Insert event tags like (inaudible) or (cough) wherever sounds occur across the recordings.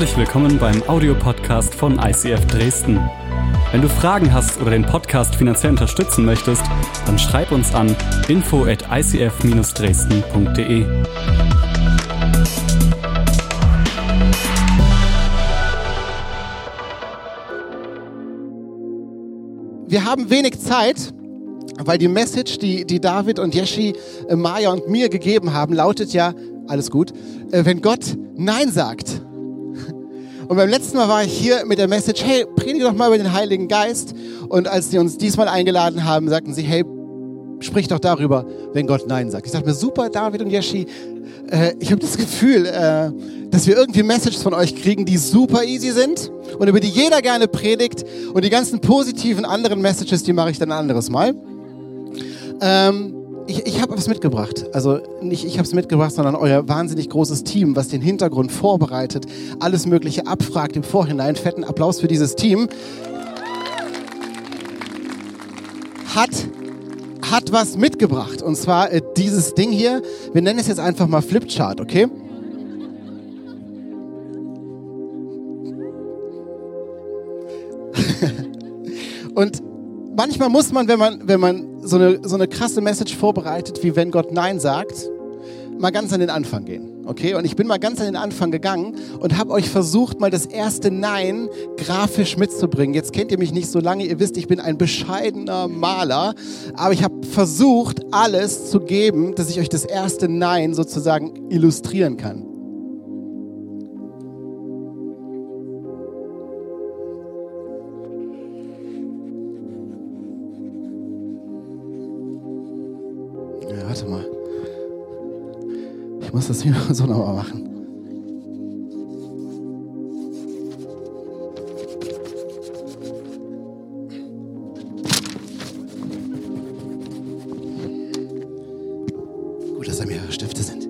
Herzlich willkommen beim Audiopodcast von ICF Dresden. Wenn du Fragen hast oder den Podcast finanziell unterstützen möchtest, dann schreib uns an info at icf-dresden.de. Wir haben wenig Zeit, weil die Message, die, die David und Yeshi, äh, Maya und mir gegeben haben, lautet ja, alles gut, äh, wenn Gott Nein sagt. Und beim letzten Mal war ich hier mit der Message, hey, predige doch mal über den Heiligen Geist. Und als sie uns diesmal eingeladen haben, sagten sie, hey, sprich doch darüber, wenn Gott Nein sagt. Ich dachte mir, super, David und Yeshi, äh, ich habe das Gefühl, äh, dass wir irgendwie Messages von euch kriegen, die super easy sind und über die jeder gerne predigt. Und die ganzen positiven anderen Messages, die mache ich dann ein anderes Mal. Ähm, ich, ich habe was mitgebracht. Also nicht ich habe es mitgebracht, sondern euer wahnsinnig großes Team, was den Hintergrund vorbereitet, alles Mögliche abfragt im Vorhinein. Fetten Applaus für dieses Team. Hat hat was mitgebracht. Und zwar äh, dieses Ding hier. Wir nennen es jetzt einfach mal Flipchart, okay? (laughs) Und manchmal muss man, wenn man, wenn man so eine, so eine krasse Message vorbereitet, wie wenn Gott Nein sagt, mal ganz an den Anfang gehen. Okay? Und ich bin mal ganz an den Anfang gegangen und habe euch versucht, mal das erste Nein grafisch mitzubringen. Jetzt kennt ihr mich nicht so lange, ihr wisst, ich bin ein bescheidener Maler, aber ich habe versucht, alles zu geben, dass ich euch das erste Nein sozusagen illustrieren kann. Ich muss das (laughs) hier so nochmal machen. Gut, dass da mehrere Stifte sind.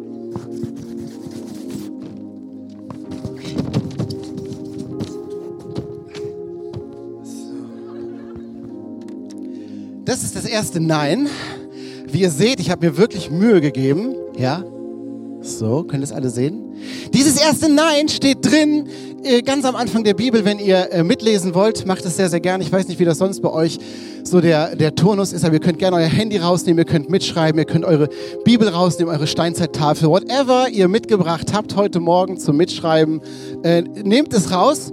Das ist das erste Nein. Wie ihr seht, ich habe mir wirklich Mühe gegeben. Ja, so, könnt ihr es alle sehen? Dieses erste Nein steht drin, äh, ganz am Anfang der Bibel, wenn ihr äh, mitlesen wollt, macht es sehr, sehr gerne. Ich weiß nicht, wie das sonst bei euch so der, der Turnus ist, aber ihr könnt gerne euer Handy rausnehmen, ihr könnt mitschreiben, ihr könnt eure Bibel rausnehmen, eure Steinzeittafel, whatever ihr mitgebracht habt heute Morgen zum Mitschreiben, äh, nehmt es raus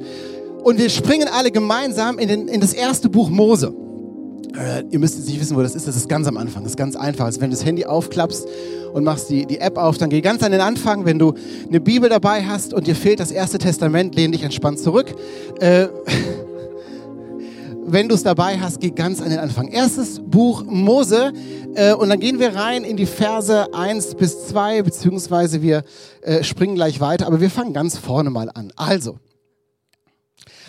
und wir springen alle gemeinsam in, den, in das erste Buch Mose. Äh, ihr müsst jetzt nicht wissen, wo das ist. Das ist ganz am Anfang. Das ist ganz einfach. Also wenn du das Handy aufklappst und machst die, die App auf, dann geh ganz an den Anfang. Wenn du eine Bibel dabei hast und dir fehlt das erste Testament, lehn dich entspannt zurück. Äh, (laughs) wenn du es dabei hast, geh ganz an den Anfang. Erstes Buch Mose äh, und dann gehen wir rein in die Verse 1 bis 2, beziehungsweise wir äh, springen gleich weiter, aber wir fangen ganz vorne mal an. Also,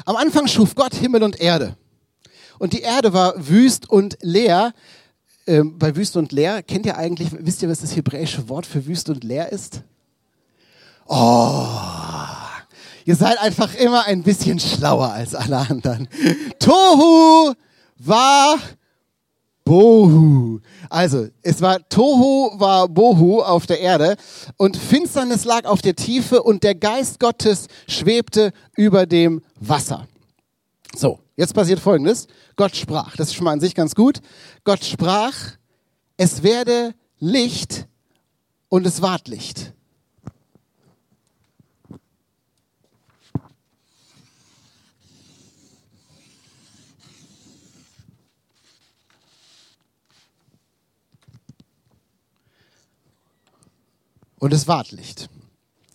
am Anfang schuf Gott Himmel und Erde. Und die Erde war wüst und leer. Ähm, bei wüst und leer, kennt ihr eigentlich, wisst ihr, was das hebräische Wort für wüst und leer ist? Oh, ihr seid einfach immer ein bisschen schlauer als alle anderen. Tohu war Bohu. Also, es war Tohu war Bohu auf der Erde und Finsternis lag auf der Tiefe und der Geist Gottes schwebte über dem Wasser. So, jetzt passiert Folgendes. Gott sprach, das ist schon mal an sich ganz gut. Gott sprach, es werde Licht und es ward Licht. Und es ward Licht.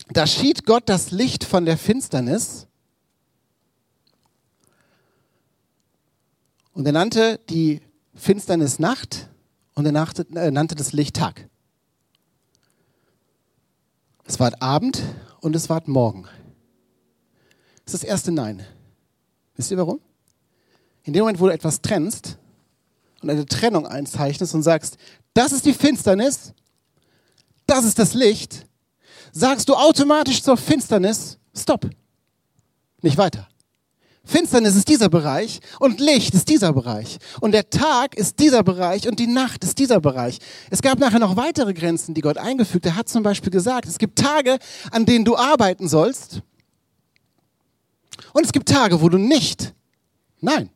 Da schied Gott das Licht von der Finsternis Und er nannte die Finsternis Nacht und er nannte das Licht Tag. Es war Abend und es war Morgen. Das ist das erste Nein. Wisst ihr warum? In dem Moment, wo du etwas trennst und eine Trennung einzeichnest und sagst, das ist die Finsternis, das ist das Licht, sagst du automatisch zur Finsternis, stopp, nicht weiter. Finsternis ist dieser Bereich und Licht ist dieser Bereich. Und der Tag ist dieser Bereich und die Nacht ist dieser Bereich. Es gab nachher noch weitere Grenzen, die Gott eingefügt. Er hat zum Beispiel gesagt, es gibt Tage, an denen du arbeiten sollst Und es gibt Tage, wo du nicht, nein,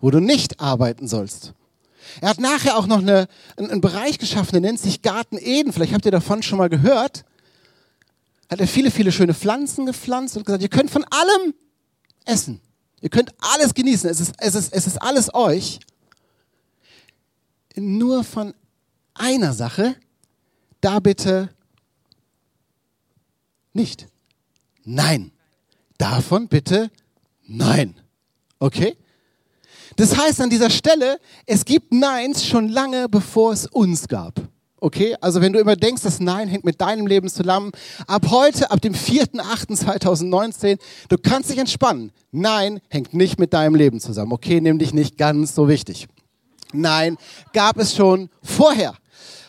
wo du nicht arbeiten sollst. Er hat nachher auch noch eine, einen Bereich geschaffen, der nennt sich Garten Eden. Vielleicht habt ihr davon schon mal gehört. Hat er viele, viele schöne Pflanzen gepflanzt und gesagt, ihr könnt von allem essen. Ihr könnt alles genießen. Es ist, es ist, es ist alles euch. Nur von einer Sache, da bitte nicht. Nein. Davon bitte nein. Okay? Das heißt an dieser Stelle, es gibt Neins schon lange, bevor es uns gab. Okay, also wenn du immer denkst, das Nein hängt mit deinem Leben zusammen, ab heute, ab dem 4.8.2019, du kannst dich entspannen. Nein hängt nicht mit deinem Leben zusammen. Okay, nimm dich nicht ganz so wichtig. Nein, gab es schon vorher.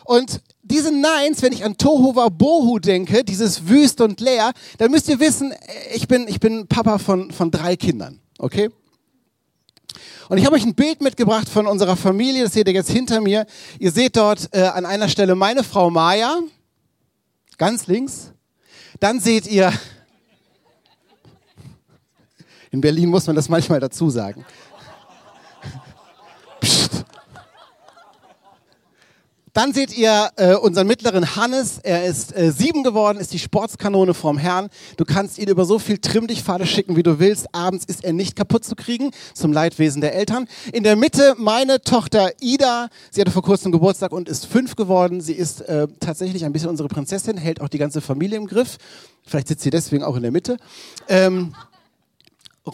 Und diese Neins, wenn ich an Tohuwa Bohu denke, dieses wüst und leer, dann müsst ihr wissen, ich bin, ich bin Papa von, von drei Kindern. Okay? Und ich habe euch ein Bild mitgebracht von unserer Familie, das seht ihr jetzt hinter mir. Ihr seht dort äh, an einer Stelle meine Frau Maya, ganz links. Dann seht ihr, (laughs) in Berlin muss man das manchmal dazu sagen. Dann seht ihr äh, unseren mittleren Hannes. Er ist äh, sieben geworden, ist die Sportskanone vom Herrn. Du kannst ihn über so viel Trimm-dich-Pfade schicken, wie du willst. Abends ist er nicht kaputt zu kriegen, zum Leidwesen der Eltern. In der Mitte meine Tochter Ida. Sie hatte vor kurzem Geburtstag und ist fünf geworden. Sie ist äh, tatsächlich ein bisschen unsere Prinzessin, hält auch die ganze Familie im Griff. Vielleicht sitzt sie deswegen auch in der Mitte. Ähm,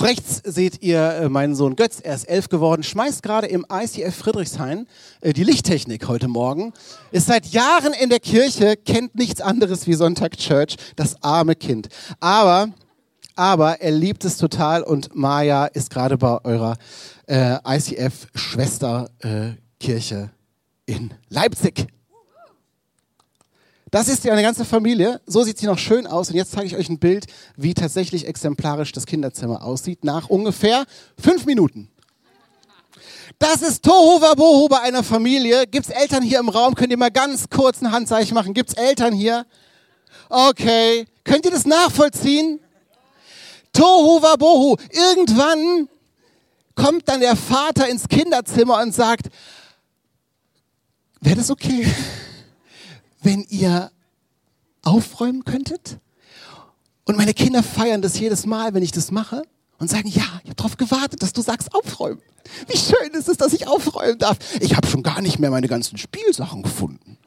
Rechts seht ihr äh, meinen Sohn Götz, er ist elf geworden, schmeißt gerade im ICF Friedrichshain äh, die Lichttechnik heute Morgen, ist seit Jahren in der Kirche, kennt nichts anderes wie Sonntag Church, das arme Kind. Aber, aber er liebt es total und Maja ist gerade bei eurer äh, ICF Schwesterkirche äh, in Leipzig. Das ist ja eine ganze Familie. So sieht sie noch schön aus. Und jetzt zeige ich euch ein Bild, wie tatsächlich exemplarisch das Kinderzimmer aussieht, nach ungefähr fünf Minuten. Das ist Tohu Wabohu bei einer Familie. Gibt es Eltern hier im Raum? Könnt ihr mal ganz kurz ein Handzeichen machen? Gibt es Eltern hier? Okay. Könnt ihr das nachvollziehen? Tohu Wabohu. Irgendwann kommt dann der Vater ins Kinderzimmer und sagt, wäre das okay? Wenn ihr aufräumen könntet? Und meine Kinder feiern das jedes Mal, wenn ich das mache und sagen, ja, ich habe darauf gewartet, dass du sagst, aufräumen. Wie schön ist es, dass ich aufräumen darf. Ich habe schon gar nicht mehr meine ganzen Spielsachen gefunden.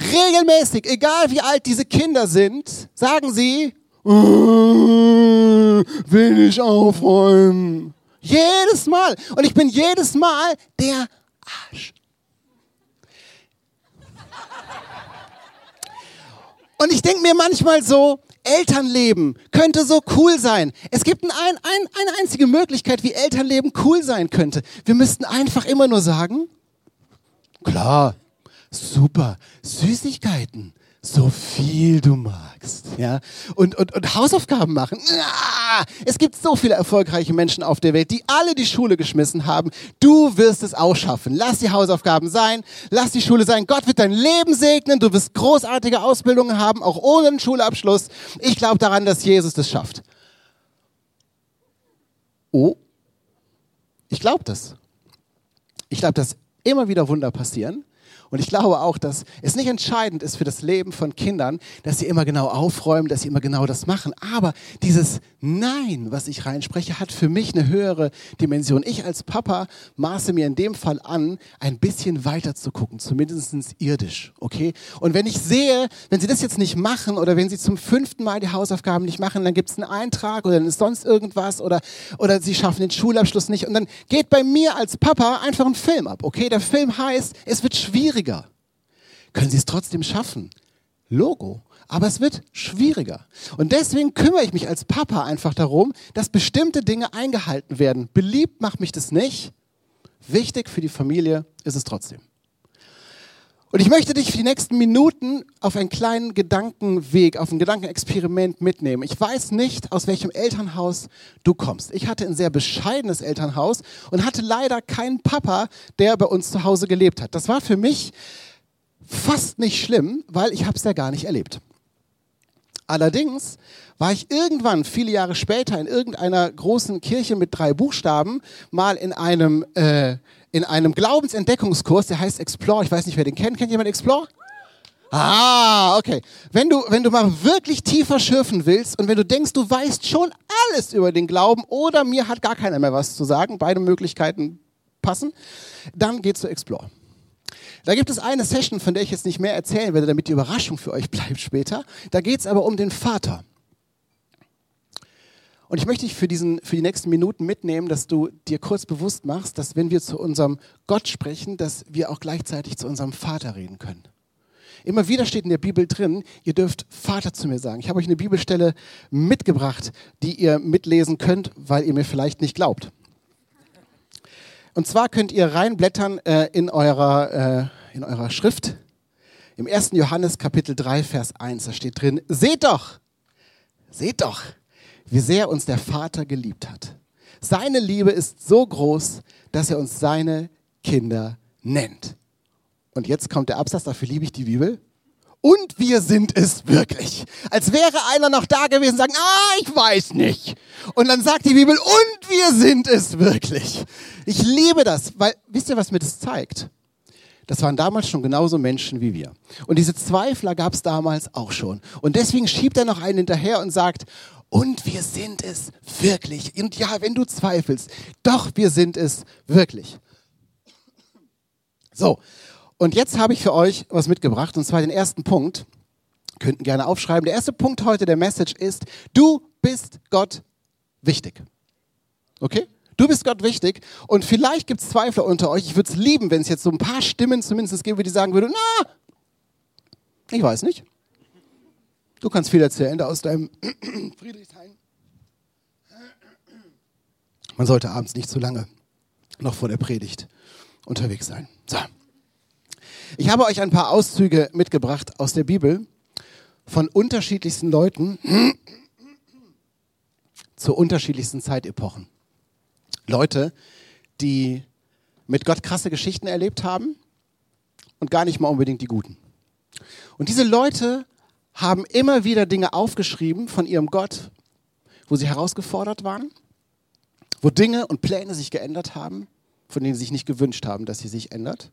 Regelmäßig, egal wie alt diese Kinder sind, sagen sie, äh, will ich aufräumen. Jedes Mal. Und ich bin jedes Mal der Arsch. Und ich denke mir manchmal so, Elternleben könnte so cool sein. Es gibt ein, ein, eine einzige Möglichkeit, wie Elternleben cool sein könnte. Wir müssten einfach immer nur sagen, klar, super, Süßigkeiten, so viel du magst, ja, und, und, und Hausaufgaben machen. Es gibt so viele erfolgreiche Menschen auf der Welt, die alle die Schule geschmissen haben. Du wirst es auch schaffen. Lass die Hausaufgaben sein, lass die Schule sein. Gott wird dein Leben segnen. Du wirst großartige Ausbildungen haben, auch ohne einen Schulabschluss. Ich glaube daran, dass Jesus das schafft. Oh, ich glaube das. Ich glaube, dass immer wieder Wunder passieren. Und ich glaube auch, dass es nicht entscheidend ist für das Leben von Kindern, dass sie immer genau aufräumen, dass sie immer genau das machen. Aber dieses Nein, was ich reinspreche, hat für mich eine höhere Dimension. Ich als Papa maße mir in dem Fall an, ein bisschen weiter zu gucken, zumindest irdisch. Okay? Und wenn ich sehe, wenn sie das jetzt nicht machen oder wenn sie zum fünften Mal die Hausaufgaben nicht machen, dann gibt es einen Eintrag oder dann ist sonst irgendwas oder, oder sie schaffen den Schulabschluss nicht. Und dann geht bei mir als Papa einfach ein Film ab. Okay? Der Film heißt, es wird schwierig schwieriger. Können Sie es trotzdem schaffen? Logo. Aber es wird schwieriger. Und deswegen kümmere ich mich als Papa einfach darum, dass bestimmte Dinge eingehalten werden. Beliebt macht mich das nicht. Wichtig für die Familie ist es trotzdem. Und ich möchte dich für die nächsten Minuten auf einen kleinen Gedankenweg, auf ein Gedankenexperiment mitnehmen. Ich weiß nicht, aus welchem Elternhaus du kommst. Ich hatte ein sehr bescheidenes Elternhaus und hatte leider keinen Papa, der bei uns zu Hause gelebt hat. Das war für mich fast nicht schlimm, weil ich habe es ja gar nicht erlebt. Allerdings war ich irgendwann, viele Jahre später, in irgendeiner großen Kirche mit drei Buchstaben, mal in einem, äh, in einem Glaubensentdeckungskurs, der heißt Explore. Ich weiß nicht, wer den kennt. Kennt jemand Explore? Ah, okay. Wenn du, wenn du mal wirklich tiefer schürfen willst und wenn du denkst, du weißt schon alles über den Glauben oder mir hat gar keiner mehr was zu sagen, beide Möglichkeiten passen, dann geh zu Explore. Da gibt es eine Session, von der ich jetzt nicht mehr erzählen werde, damit die Überraschung für euch bleibt später. Da geht es aber um den Vater. Und ich möchte dich für, diesen, für die nächsten Minuten mitnehmen, dass du dir kurz bewusst machst, dass wenn wir zu unserem Gott sprechen, dass wir auch gleichzeitig zu unserem Vater reden können. Immer wieder steht in der Bibel drin, ihr dürft Vater zu mir sagen. Ich habe euch eine Bibelstelle mitgebracht, die ihr mitlesen könnt, weil ihr mir vielleicht nicht glaubt. Und zwar könnt ihr reinblättern äh, in, eurer, äh, in eurer Schrift. Im 1. Johannes Kapitel 3, Vers 1, da steht drin, seht doch, seht doch, wie sehr uns der Vater geliebt hat. Seine Liebe ist so groß, dass er uns seine Kinder nennt. Und jetzt kommt der Absatz, dafür liebe ich die Bibel. Und wir sind es wirklich. Als wäre einer noch da gewesen sagen, ah, ich weiß nicht. Und dann sagt die Bibel, und wir sind es wirklich. Ich liebe das, weil, wisst ihr, was mir das zeigt? Das waren damals schon genauso Menschen wie wir. Und diese Zweifler gab es damals auch schon. Und deswegen schiebt er noch einen hinterher und sagt, und wir sind es wirklich. Und ja, wenn du zweifelst, doch, wir sind es wirklich. So, und jetzt habe ich für euch was mitgebracht, und zwar den ersten Punkt. Könnten gerne aufschreiben. Der erste Punkt heute der Message ist, du bist Gott wichtig. Okay? Du bist Gott wichtig und vielleicht gibt es Zweifler unter euch. Ich würde es lieben, wenn es jetzt so ein paar Stimmen zumindest gäbe, die sagen würden, na, ich weiß nicht. Du kannst viel erzählen da aus deinem (clears throat) Friedrichshain. Man sollte abends nicht zu lange noch vor der Predigt unterwegs sein. So. Ich habe euch ein paar Auszüge mitgebracht aus der Bibel von unterschiedlichsten Leuten (clears throat) zu unterschiedlichsten Zeitepochen. Leute, die mit Gott krasse Geschichten erlebt haben und gar nicht mal unbedingt die guten. Und diese Leute haben immer wieder Dinge aufgeschrieben von ihrem Gott, wo sie herausgefordert waren, wo Dinge und Pläne sich geändert haben, von denen sie sich nicht gewünscht haben, dass sie sich ändert.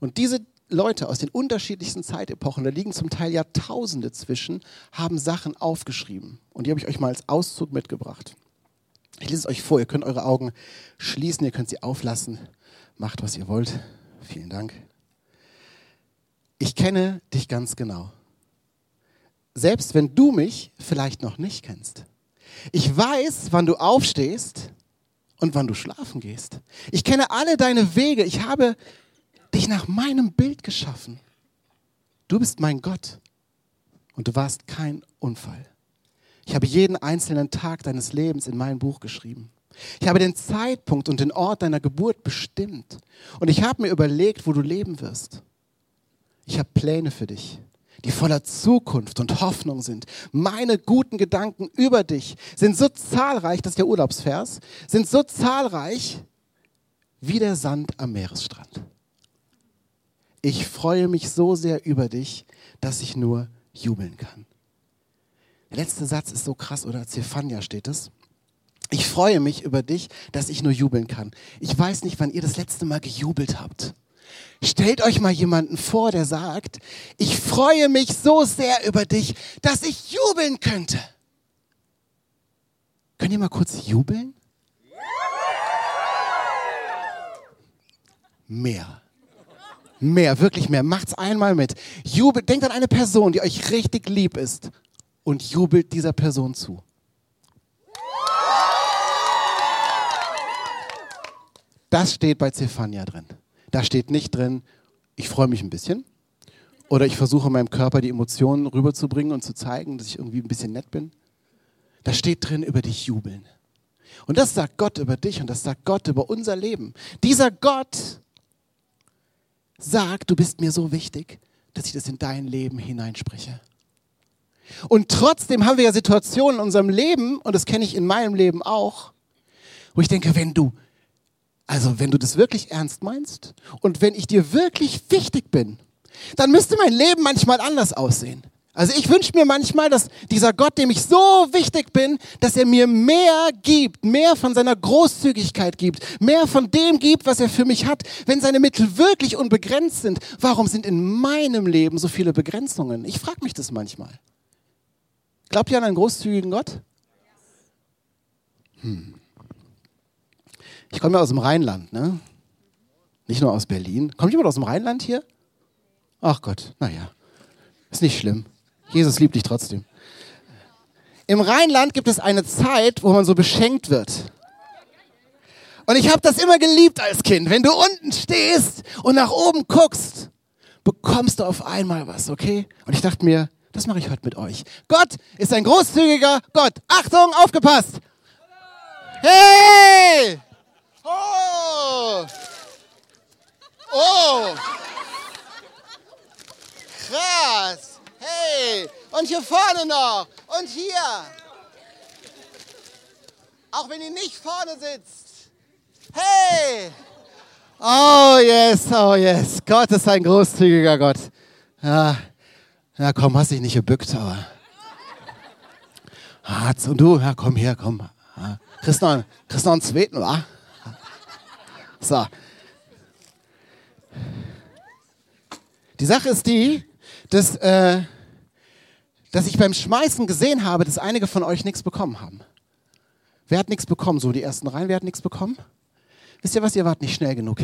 Und diese Leute aus den unterschiedlichsten Zeitepochen, da liegen zum Teil Jahrtausende zwischen, haben Sachen aufgeschrieben. Und die habe ich euch mal als Auszug mitgebracht. Ich lese es euch vor, ihr könnt eure Augen schließen, ihr könnt sie auflassen. Macht, was ihr wollt. Vielen Dank. Ich kenne dich ganz genau. Selbst wenn du mich vielleicht noch nicht kennst. Ich weiß, wann du aufstehst und wann du schlafen gehst. Ich kenne alle deine Wege. Ich habe dich nach meinem Bild geschaffen. Du bist mein Gott und du warst kein Unfall. Ich habe jeden einzelnen Tag deines Lebens in mein Buch geschrieben. Ich habe den Zeitpunkt und den Ort deiner Geburt bestimmt. Und ich habe mir überlegt, wo du leben wirst. Ich habe Pläne für dich, die voller Zukunft und Hoffnung sind. Meine guten Gedanken über dich sind so zahlreich, das ist der Urlaubsvers, sind so zahlreich wie der Sand am Meeresstrand ich freue mich so sehr über dich, dass ich nur jubeln kann. Der letzte Satz ist so krass, oder? Zephania steht es. Ich freue mich über dich, dass ich nur jubeln kann. Ich weiß nicht, wann ihr das letzte Mal gejubelt habt. Stellt euch mal jemanden vor, der sagt, ich freue mich so sehr über dich, dass ich jubeln könnte. Könnt ihr mal kurz jubeln? Mehr. Mehr, wirklich mehr. Macht's einmal mit. Jubelt, denkt an eine Person, die euch richtig lieb ist und jubelt dieser Person zu. Das steht bei Zephania drin. Da steht nicht drin, ich freue mich ein bisschen oder ich versuche meinem Körper die Emotionen rüberzubringen und zu zeigen, dass ich irgendwie ein bisschen nett bin. Da steht drin, über dich jubeln. Und das sagt Gott über dich und das sagt Gott über unser Leben. Dieser Gott Sag, du bist mir so wichtig, dass ich das in dein Leben hineinspreche. Und trotzdem haben wir ja Situationen in unserem Leben, und das kenne ich in meinem Leben auch, wo ich denke, wenn du, also wenn du das wirklich ernst meinst und wenn ich dir wirklich wichtig bin, dann müsste mein Leben manchmal anders aussehen. Also ich wünsche mir manchmal, dass dieser Gott, dem ich so wichtig bin, dass er mir mehr gibt, mehr von seiner Großzügigkeit gibt, mehr von dem gibt, was er für mich hat. Wenn seine Mittel wirklich unbegrenzt sind, warum sind in meinem Leben so viele Begrenzungen? Ich frage mich das manchmal. Glaubt ihr an einen großzügigen Gott? Hm. Ich komme ja aus dem Rheinland, ne? Nicht nur aus Berlin. Kommt jemand aus dem Rheinland hier? Ach Gott, naja, ist nicht schlimm. Jesus liebt dich trotzdem. Im Rheinland gibt es eine Zeit, wo man so beschenkt wird. Und ich habe das immer geliebt als Kind. Wenn du unten stehst und nach oben guckst, bekommst du auf einmal was, okay? Und ich dachte mir, das mache ich heute mit euch. Gott ist ein großzügiger Gott. Achtung, aufgepasst! Hey! Oh! Oh! Krass! Hey! Und hier vorne noch! Und hier! Auch wenn ihr nicht vorne sitzt! Hey! Oh yes, oh yes. Gott ist ein großzügiger Gott. Ja, ja komm, hast dich nicht gebückt, aber. Und du, ja, komm her, komm. Ja. Kriegst noch, kriegst noch einen zweiten, wa? So. Die Sache ist die, dass, äh, dass ich beim Schmeißen gesehen habe, dass einige von euch nichts bekommen haben. Wer hat nichts bekommen? So die ersten Reihen, wer hat nichts bekommen? Wisst ihr was, ihr wart nicht schnell genug.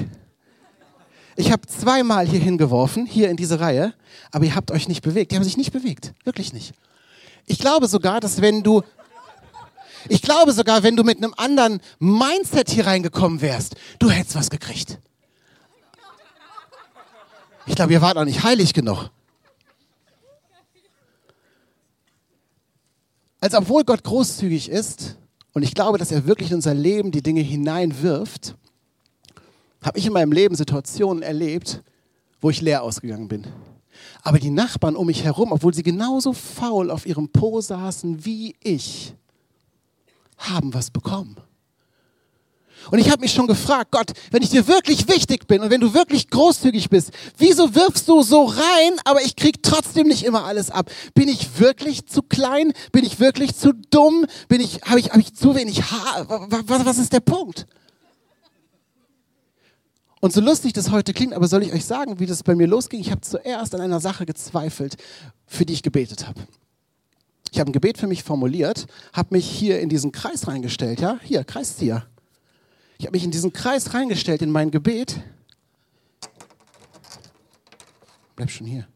Ich habe zweimal hier hingeworfen, hier in diese Reihe, aber ihr habt euch nicht bewegt. Die haben sich nicht bewegt, wirklich nicht. Ich glaube sogar, dass wenn du ich glaube sogar, wenn du mit einem anderen Mindset hier reingekommen wärst, du hättest was gekriegt. Ich glaube, ihr wart auch nicht heilig genug. Als obwohl Gott großzügig ist und ich glaube, dass er wirklich in unser Leben die Dinge hineinwirft, habe ich in meinem Leben Situationen erlebt, wo ich leer ausgegangen bin. Aber die Nachbarn um mich herum, obwohl sie genauso faul auf ihrem Po saßen wie ich, haben was bekommen. Und ich habe mich schon gefragt, Gott, wenn ich dir wirklich wichtig bin und wenn du wirklich großzügig bist, wieso wirfst du so rein, aber ich krieg trotzdem nicht immer alles ab? Bin ich wirklich zu klein? Bin ich wirklich zu dumm? Bin ich, habe ich, hab ich zu wenig Haar? Was, was ist der Punkt? Und so lustig das heute klingt, aber soll ich euch sagen, wie das bei mir losging? Ich habe zuerst an einer Sache gezweifelt, für die ich gebetet habe. Ich habe ein Gebet für mich formuliert, habe mich hier in diesen Kreis reingestellt, ja, hier, Kreiszieher. Ich habe mich in diesen Kreis reingestellt, in mein Gebet. Bleib schon hier.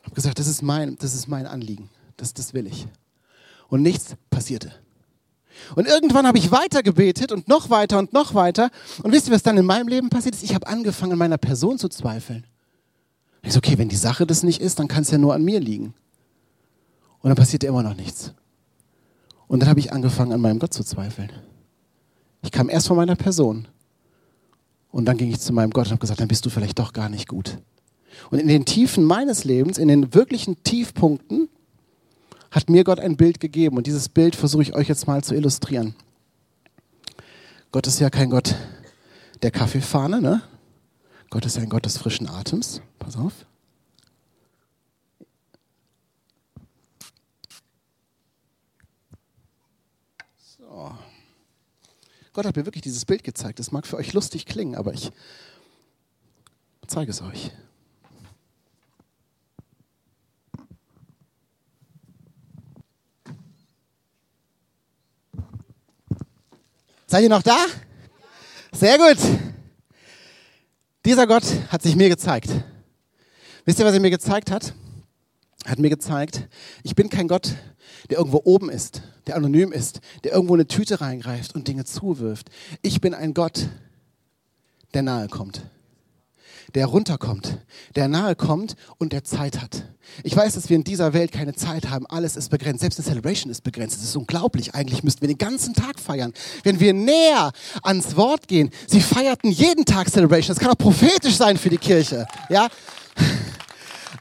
Ich habe gesagt, das ist, mein, das ist mein Anliegen, das, das will ich. Und nichts passierte. Und irgendwann habe ich weiter gebetet und noch weiter und noch weiter. Und wisst ihr, was dann in meinem Leben passiert ist? Ich habe angefangen, an meiner Person zu zweifeln. Ich so, okay, wenn die Sache das nicht ist, dann kann es ja nur an mir liegen. Und dann passierte immer noch nichts. Und dann habe ich angefangen, an meinem Gott zu zweifeln. Ich kam erst von meiner Person. Und dann ging ich zu meinem Gott und habe gesagt, dann bist du vielleicht doch gar nicht gut. Und in den Tiefen meines Lebens, in den wirklichen Tiefpunkten, hat mir Gott ein Bild gegeben. Und dieses Bild versuche ich euch jetzt mal zu illustrieren. Gott ist ja kein Gott der Kaffeefahne, ne? Gott ist ein Gott des frischen Atems. Pass auf. Gott hat mir wirklich dieses Bild gezeigt. Das mag für euch lustig klingen, aber ich zeige es euch. Seid ihr noch da? Sehr gut. Dieser Gott hat sich mir gezeigt. Wisst ihr, was er mir gezeigt hat? Er hat mir gezeigt, ich bin kein Gott, der irgendwo oben ist, der anonym ist, der irgendwo eine Tüte reingreift und Dinge zuwirft. Ich bin ein Gott, der nahe kommt, der runterkommt, der nahe kommt und der Zeit hat. Ich weiß, dass wir in dieser Welt keine Zeit haben. Alles ist begrenzt. Selbst eine Celebration ist begrenzt. Es ist unglaublich. Eigentlich müssten wir den ganzen Tag feiern. Wenn wir näher ans Wort gehen, sie feierten jeden Tag Celebration. Das kann auch prophetisch sein für die Kirche. Ja?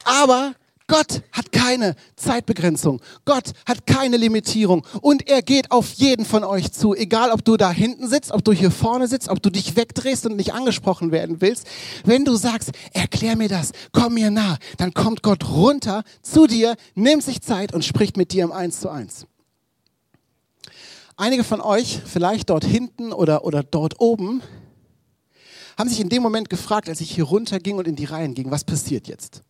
Aber Gott hat keine Zeitbegrenzung. Gott hat keine Limitierung. Und er geht auf jeden von euch zu. Egal, ob du da hinten sitzt, ob du hier vorne sitzt, ob du dich wegdrehst und nicht angesprochen werden willst. Wenn du sagst, erklär mir das, komm mir nah, dann kommt Gott runter zu dir, nimmt sich Zeit und spricht mit dir im Eins zu eins. Einige von euch, vielleicht dort hinten oder, oder dort oben, haben sich in dem Moment gefragt, als ich hier runterging und in die Reihen ging, was passiert jetzt?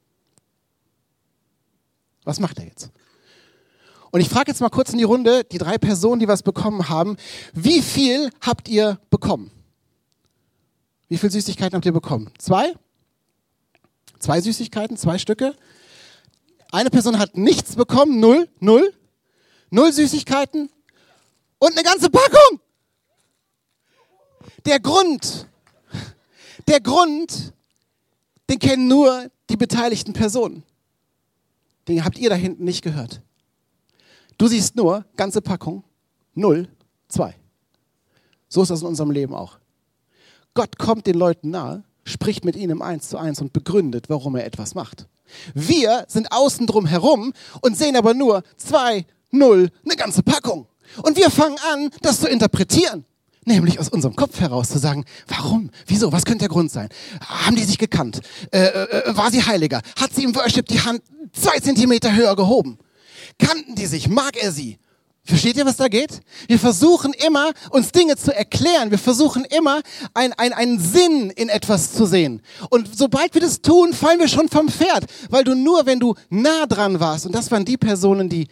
Was macht er jetzt? Und ich frage jetzt mal kurz in die Runde, die drei Personen, die was bekommen haben, wie viel habt ihr bekommen? Wie viele Süßigkeiten habt ihr bekommen? Zwei? Zwei Süßigkeiten, zwei Stücke? Eine Person hat nichts bekommen, null, null, null Süßigkeiten und eine ganze Packung. Der Grund, der Grund, den kennen nur die beteiligten Personen. Den habt ihr da hinten nicht gehört. Du siehst nur ganze Packung, null, zwei. So ist das in unserem Leben auch. Gott kommt den Leuten nahe, spricht mit ihnen im Eins zu eins und begründet, warum er etwas macht. Wir sind außen drum herum und sehen aber nur zwei, null, eine ganze Packung. Und wir fangen an, das zu interpretieren. Nämlich aus unserem Kopf heraus zu sagen, warum, wieso, was könnte der Grund sein? Haben die sich gekannt? Äh, äh, war sie heiliger? Hat sie im Worship die Hand zwei Zentimeter höher gehoben? Kannten die sich? Mag er sie? Versteht ihr, was da geht? Wir versuchen immer, uns Dinge zu erklären. Wir versuchen immer, ein, ein, einen Sinn in etwas zu sehen. Und sobald wir das tun, fallen wir schon vom Pferd. Weil du nur, wenn du nah dran warst, und das waren die Personen, die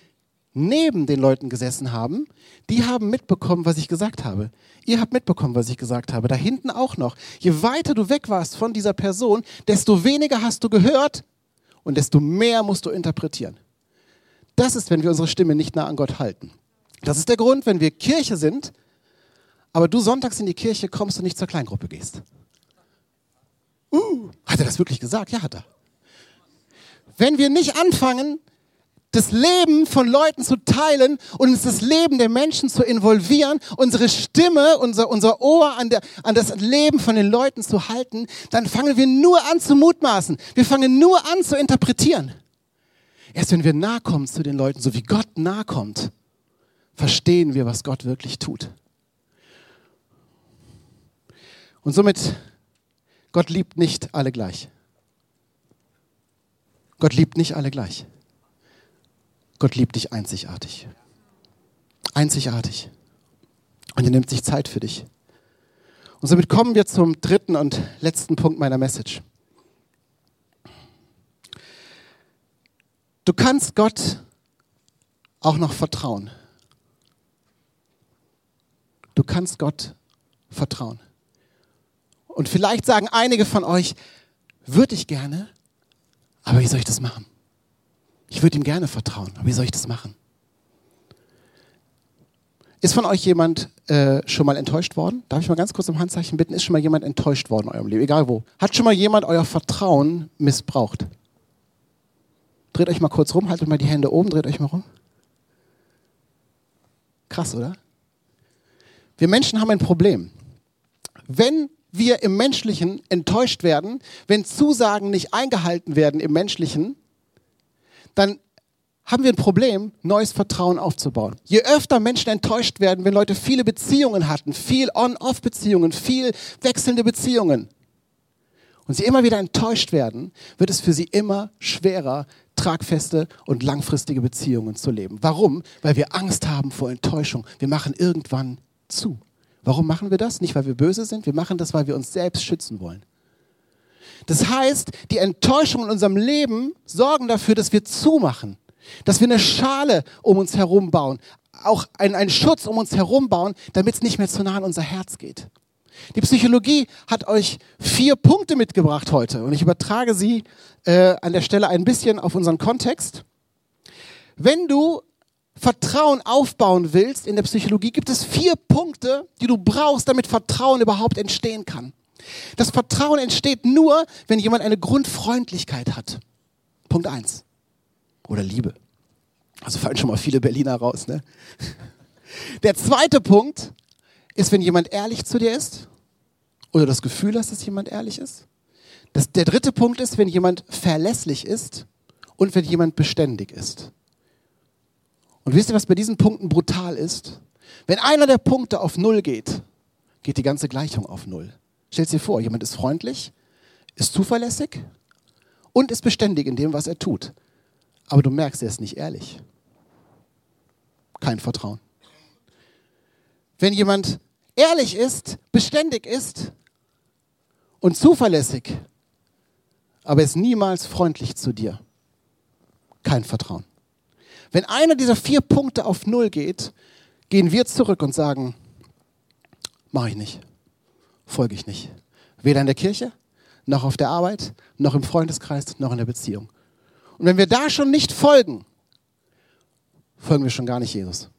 neben den Leuten gesessen haben, die haben mitbekommen, was ich gesagt habe. Ihr habt mitbekommen, was ich gesagt habe. Da hinten auch noch. Je weiter du weg warst von dieser Person, desto weniger hast du gehört und desto mehr musst du interpretieren. Das ist, wenn wir unsere Stimme nicht nah an Gott halten. Das ist der Grund, wenn wir Kirche sind, aber du sonntags in die Kirche kommst und nicht zur Kleingruppe gehst. Uh, hat er das wirklich gesagt? Ja, hat er. Wenn wir nicht anfangen, das Leben von Leuten zu teilen und uns das Leben der Menschen zu involvieren, unsere Stimme, unser, unser Ohr an, der, an das Leben von den Leuten zu halten, dann fangen wir nur an zu mutmaßen. Wir fangen nur an zu interpretieren. Erst wenn wir nahe kommen zu den Leuten, so wie Gott nahe kommt, verstehen wir, was Gott wirklich tut. Und somit, Gott liebt nicht alle gleich. Gott liebt nicht alle gleich. Gott liebt dich einzigartig. Einzigartig. Und er nimmt sich Zeit für dich. Und somit kommen wir zum dritten und letzten Punkt meiner Message. Du kannst Gott auch noch vertrauen. Du kannst Gott vertrauen. Und vielleicht sagen einige von euch, würde ich gerne, aber wie soll ich das machen? Ich würde ihm gerne vertrauen, aber wie soll ich das machen? Ist von euch jemand äh, schon mal enttäuscht worden? Darf ich mal ganz kurz um Handzeichen bitten? Ist schon mal jemand enttäuscht worden in eurem Leben? Egal wo. Hat schon mal jemand euer Vertrauen missbraucht? Dreht euch mal kurz rum, haltet mal die Hände oben, dreht euch mal rum. Krass, oder? Wir Menschen haben ein Problem. Wenn wir im Menschlichen enttäuscht werden, wenn Zusagen nicht eingehalten werden im Menschlichen, dann haben wir ein Problem, neues Vertrauen aufzubauen. Je öfter Menschen enttäuscht werden, wenn Leute viele Beziehungen hatten, viel On-Off-Beziehungen, viel wechselnde Beziehungen, und sie immer wieder enttäuscht werden, wird es für sie immer schwerer, tragfeste und langfristige Beziehungen zu leben. Warum? Weil wir Angst haben vor Enttäuschung. Wir machen irgendwann zu. Warum machen wir das? Nicht, weil wir böse sind, wir machen das, weil wir uns selbst schützen wollen. Das heißt, die Enttäuschungen in unserem Leben sorgen dafür, dass wir zumachen, dass wir eine Schale um uns herum bauen, auch einen, einen Schutz um uns herum bauen, damit es nicht mehr zu nah an unser Herz geht. Die Psychologie hat euch vier Punkte mitgebracht heute und ich übertrage sie äh, an der Stelle ein bisschen auf unseren Kontext. Wenn du Vertrauen aufbauen willst in der Psychologie, gibt es vier Punkte, die du brauchst, damit Vertrauen überhaupt entstehen kann. Das Vertrauen entsteht nur, wenn jemand eine Grundfreundlichkeit hat. Punkt eins. Oder Liebe. Also fallen schon mal viele Berliner raus. Ne? Der zweite Punkt ist, wenn jemand ehrlich zu dir ist oder das Gefühl hast, dass jemand ehrlich ist. Das, der dritte Punkt ist, wenn jemand verlässlich ist. und wenn jemand beständig ist. Und wisst ihr, was bei diesen Punkten brutal ist? Wenn einer der Punkte auf Null geht, geht die ganze Gleichung auf Null. Stellt dir vor, jemand ist freundlich, ist zuverlässig und ist beständig in dem, was er tut. Aber du merkst, er ist nicht ehrlich. Kein Vertrauen. Wenn jemand ehrlich ist, beständig ist und zuverlässig, aber ist niemals freundlich zu dir, kein Vertrauen. Wenn einer dieser vier Punkte auf Null geht, gehen wir zurück und sagen, mache ich nicht, folge ich nicht. Weder in der Kirche, noch auf der Arbeit, noch im Freundeskreis, noch in der Beziehung. Und wenn wir da schon nicht folgen, folgen wir schon gar nicht Jesus.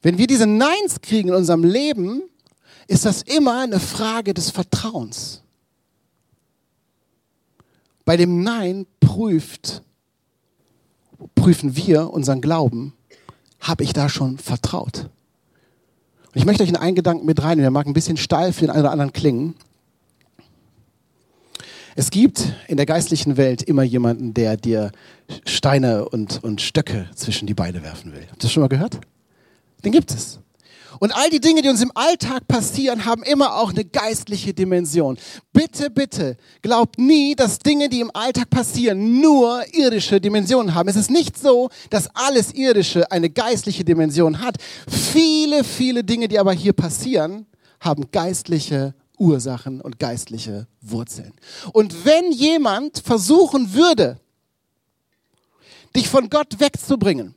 Wenn wir diese Neins kriegen in unserem Leben, ist das immer eine Frage des Vertrauens. Bei dem Nein prüft, prüfen wir unseren Glauben, habe ich da schon vertraut? Und ich möchte euch in einen Gedanken mit rein, der mag ein bisschen steil für den einen oder anderen klingen. Es gibt in der geistlichen Welt immer jemanden, der dir Steine und, und Stöcke zwischen die Beine werfen will. Habt ihr das schon mal gehört? Den gibt es. Und all die Dinge, die uns im Alltag passieren, haben immer auch eine geistliche Dimension. Bitte, bitte, glaubt nie, dass Dinge, die im Alltag passieren, nur irdische Dimensionen haben. Es ist nicht so, dass alles Irdische eine geistliche Dimension hat. Viele, viele Dinge, die aber hier passieren, haben geistliche Ursachen und geistliche Wurzeln. Und wenn jemand versuchen würde, dich von Gott wegzubringen,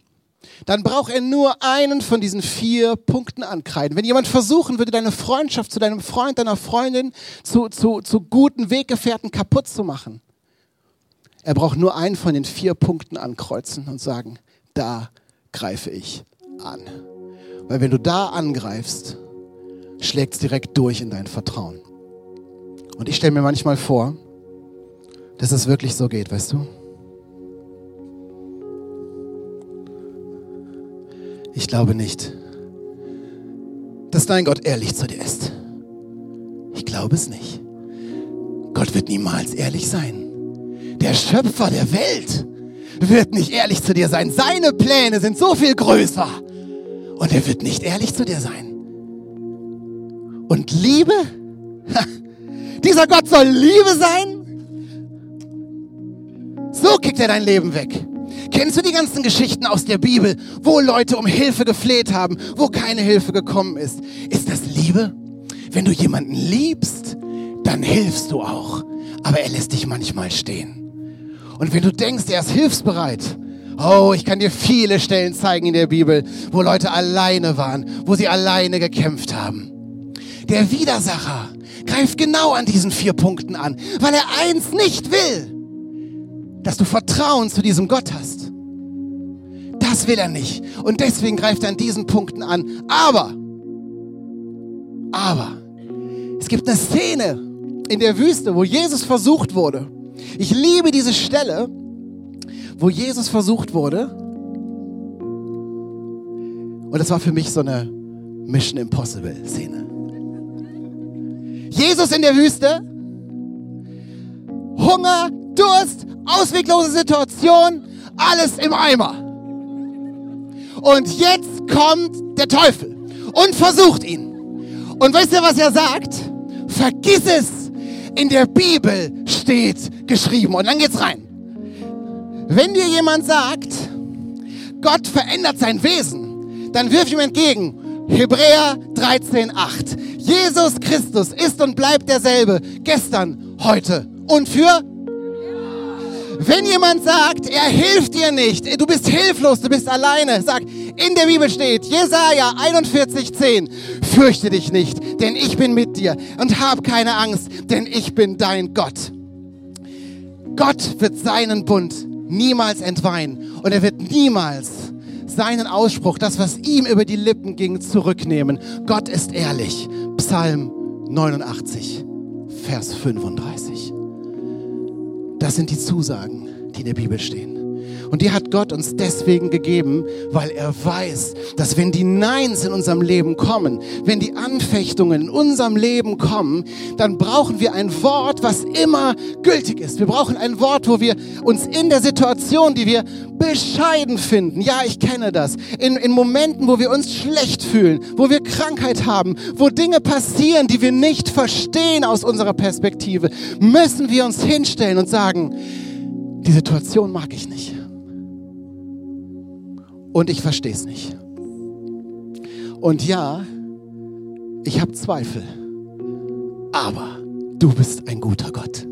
dann braucht er nur einen von diesen vier Punkten ankreiden. Wenn jemand versuchen würde, deine Freundschaft zu deinem Freund, deiner Freundin, zu, zu, zu guten Weggefährten kaputt zu machen, er braucht nur einen von den vier Punkten ankreuzen und sagen, da greife ich an. Weil wenn du da angreifst, schlägt es direkt durch in dein Vertrauen. Und ich stelle mir manchmal vor, dass es wirklich so geht, weißt du? Ich glaube nicht, dass dein Gott ehrlich zu dir ist. Ich glaube es nicht. Gott wird niemals ehrlich sein. Der Schöpfer der Welt wird nicht ehrlich zu dir sein. Seine Pläne sind so viel größer. Und er wird nicht ehrlich zu dir sein. Und Liebe? Dieser Gott soll Liebe sein? So kickt er dein Leben weg. Kennst du die ganzen Geschichten aus der Bibel, wo Leute um Hilfe gefleht haben, wo keine Hilfe gekommen ist? Ist das Liebe? Wenn du jemanden liebst, dann hilfst du auch. Aber er lässt dich manchmal stehen. Und wenn du denkst, er ist hilfsbereit, oh, ich kann dir viele Stellen zeigen in der Bibel, wo Leute alleine waren, wo sie alleine gekämpft haben. Der Widersacher greift genau an diesen vier Punkten an, weil er eins nicht will dass du Vertrauen zu diesem Gott hast. Das will er nicht. Und deswegen greift er an diesen Punkten an. Aber, aber, es gibt eine Szene in der Wüste, wo Jesus versucht wurde. Ich liebe diese Stelle, wo Jesus versucht wurde. Und das war für mich so eine Mission Impossible Szene. Jesus in der Wüste, Hunger, Durst, ausweglose Situation, alles im Eimer. Und jetzt kommt der Teufel und versucht ihn. Und weißt du, was er sagt? Vergiss es. In der Bibel steht geschrieben. Und dann geht's rein. Wenn dir jemand sagt, Gott verändert sein Wesen, dann wirf ihm entgegen, Hebräer 13,8. Jesus Christus ist und bleibt derselbe, gestern, heute und für wenn jemand sagt, er hilft dir nicht, du bist hilflos, du bist alleine, sag, in der Bibel steht, Jesaja 41,10, fürchte dich nicht, denn ich bin mit dir und hab keine Angst, denn ich bin dein Gott. Gott wird seinen Bund niemals entweihen und er wird niemals seinen Ausspruch, das, was ihm über die Lippen ging, zurücknehmen. Gott ist ehrlich. Psalm 89, Vers 35. Das sind die Zusagen, die in der Bibel stehen. Und die hat Gott uns deswegen gegeben, weil er weiß, dass wenn die Neins in unserem Leben kommen, wenn die Anfechtungen in unserem Leben kommen, dann brauchen wir ein Wort, was immer gültig ist. Wir brauchen ein Wort, wo wir uns in der Situation, die wir bescheiden finden, ja, ich kenne das, in, in Momenten, wo wir uns schlecht fühlen, wo wir Krankheit haben, wo Dinge passieren, die wir nicht verstehen aus unserer Perspektive, müssen wir uns hinstellen und sagen, die Situation mag ich nicht. Und ich verstehe es nicht. Und ja, ich habe Zweifel. Aber du bist ein guter Gott.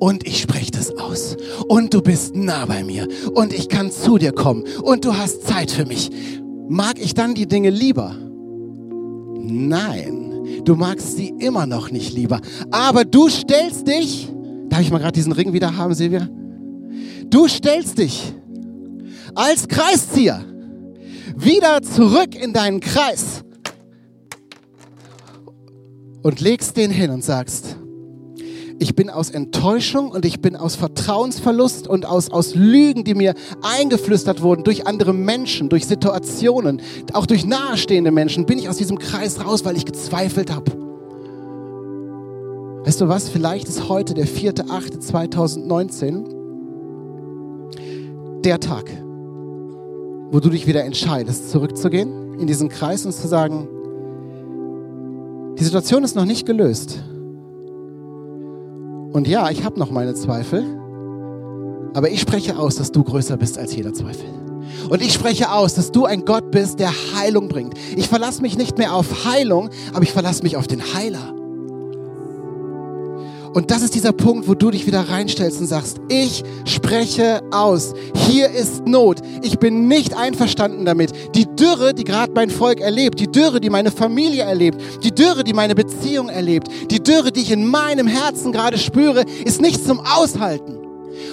Und ich spreche das aus. Und du bist nah bei mir. Und ich kann zu dir kommen. Und du hast Zeit für mich. Mag ich dann die Dinge lieber? Nein, du magst sie immer noch nicht lieber. Aber du stellst dich, darf ich mal gerade diesen Ring wieder haben, Silvia? Du stellst dich als Kreiszieher wieder zurück in deinen Kreis und legst den hin und sagst, ich bin aus Enttäuschung und ich bin aus Vertrauensverlust und aus, aus Lügen, die mir eingeflüstert wurden durch andere Menschen, durch Situationen, auch durch nahestehende Menschen, bin ich aus diesem Kreis raus, weil ich gezweifelt habe. Weißt du was? Vielleicht ist heute der 4.8.2019 der Tag, wo du dich wieder entscheidest, zurückzugehen in diesen Kreis und zu sagen, die Situation ist noch nicht gelöst. Und ja, ich habe noch meine Zweifel, aber ich spreche aus, dass du größer bist als jeder Zweifel. Und ich spreche aus, dass du ein Gott bist, der Heilung bringt. Ich verlasse mich nicht mehr auf Heilung, aber ich verlasse mich auf den Heiler. Und das ist dieser Punkt, wo du dich wieder reinstellst und sagst, ich spreche aus. Hier ist Not. Ich bin nicht einverstanden damit. Die Dürre, die gerade mein Volk erlebt, die Dürre, die meine Familie erlebt, die Dürre, die meine Beziehung erlebt, die Dürre, die ich in meinem Herzen gerade spüre, ist nicht zum Aushalten.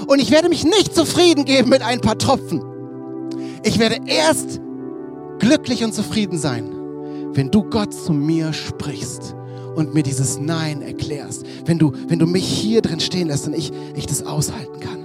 Und ich werde mich nicht zufrieden geben mit ein paar Tropfen. Ich werde erst glücklich und zufrieden sein, wenn du Gott zu mir sprichst und mir dieses Nein erklärst. Wenn du, wenn du mich hier drin stehen lässt und ich, ich das aushalten kann.